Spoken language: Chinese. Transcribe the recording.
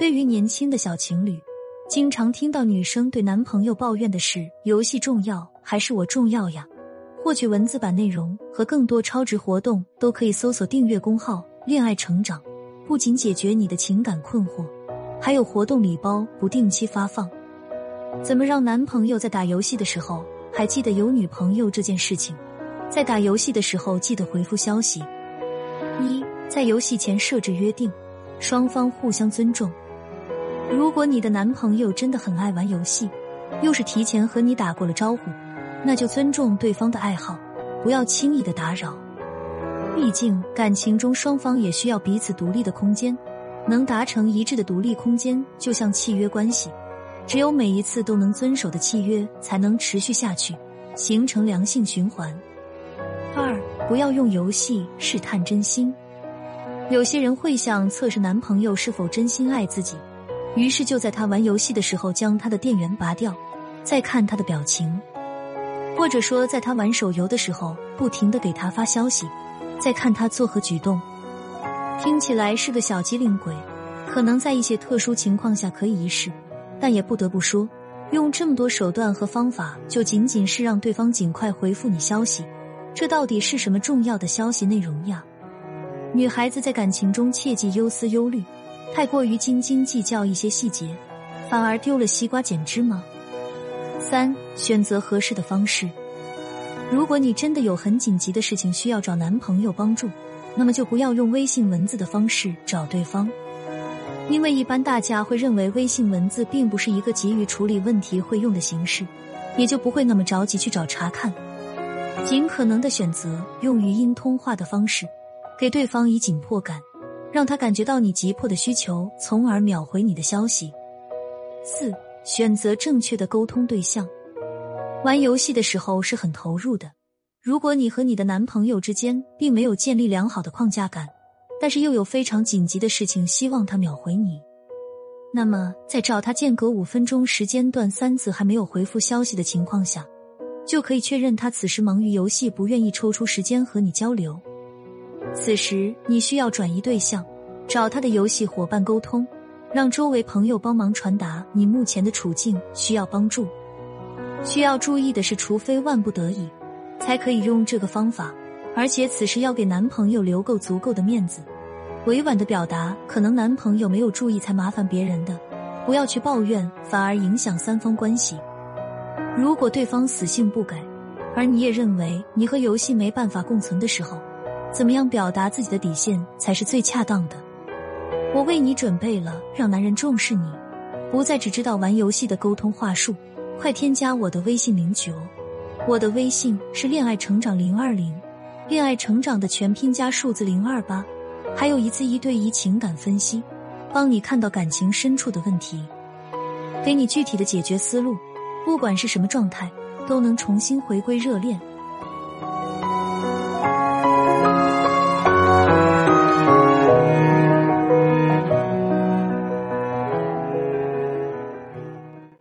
对于年轻的小情侣，经常听到女生对男朋友抱怨的是：“游戏重要还是我重要呀？”获取文字版内容和更多超值活动，都可以搜索订阅公号“恋爱成长”，不仅解决你的情感困惑，还有活动礼包不定期发放。怎么让男朋友在打游戏的时候还记得有女朋友这件事情？在打游戏的时候记得回复消息。一，在游戏前设置约定，双方互相尊重。如果你的男朋友真的很爱玩游戏，又是提前和你打过了招呼。那就尊重对方的爱好，不要轻易的打扰。毕竟感情中双方也需要彼此独立的空间，能达成一致的独立空间就像契约关系，只有每一次都能遵守的契约才能持续下去，形成良性循环。二，不要用游戏试探真心。有些人会想测试男朋友是否真心爱自己，于是就在他玩游戏的时候将他的电源拔掉，再看他的表情。或者说，在他玩手游的时候，不停的给他发消息，再看他作何举动。听起来是个小机灵鬼，可能在一些特殊情况下可以一试，但也不得不说，用这么多手段和方法，就仅仅是让对方尽快回复你消息，这到底是什么重要的消息内容呀？女孩子在感情中切忌忧思忧虑，太过于斤斤计较一些细节，反而丢了西瓜捡芝麻。三、选择合适的方式。如果你真的有很紧急的事情需要找男朋友帮助，那么就不要用微信文字的方式找对方，因为一般大家会认为微信文字并不是一个急于处理问题会用的形式，也就不会那么着急去找查看。尽可能的选择用语音通话的方式，给对方以紧迫感，让他感觉到你急迫的需求，从而秒回你的消息。四。选择正确的沟通对象。玩游戏的时候是很投入的。如果你和你的男朋友之间并没有建立良好的框架感，但是又有非常紧急的事情希望他秒回你，那么在找他间隔五分钟时间段三次还没有回复消息的情况下，就可以确认他此时忙于游戏，不愿意抽出时间和你交流。此时你需要转移对象，找他的游戏伙伴沟通。让周围朋友帮忙传达你目前的处境需要帮助。需要注意的是，除非万不得已，才可以用这个方法。而且此时要给男朋友留够足够的面子，委婉的表达可能男朋友没有注意才麻烦别人的，不要去抱怨，反而影响三方关系。如果对方死性不改，而你也认为你和游戏没办法共存的时候，怎么样表达自己的底线才是最恰当的？我为你准备了让男人重视你，不再只知道玩游戏的沟通话术。快添加我的微信领取哦！我的微信是恋爱成长零二零，恋爱成长的全拼加数字零二八，还有一次一对一情感分析，帮你看到感情深处的问题，给你具体的解决思路。不管是什么状态，都能重新回归热恋。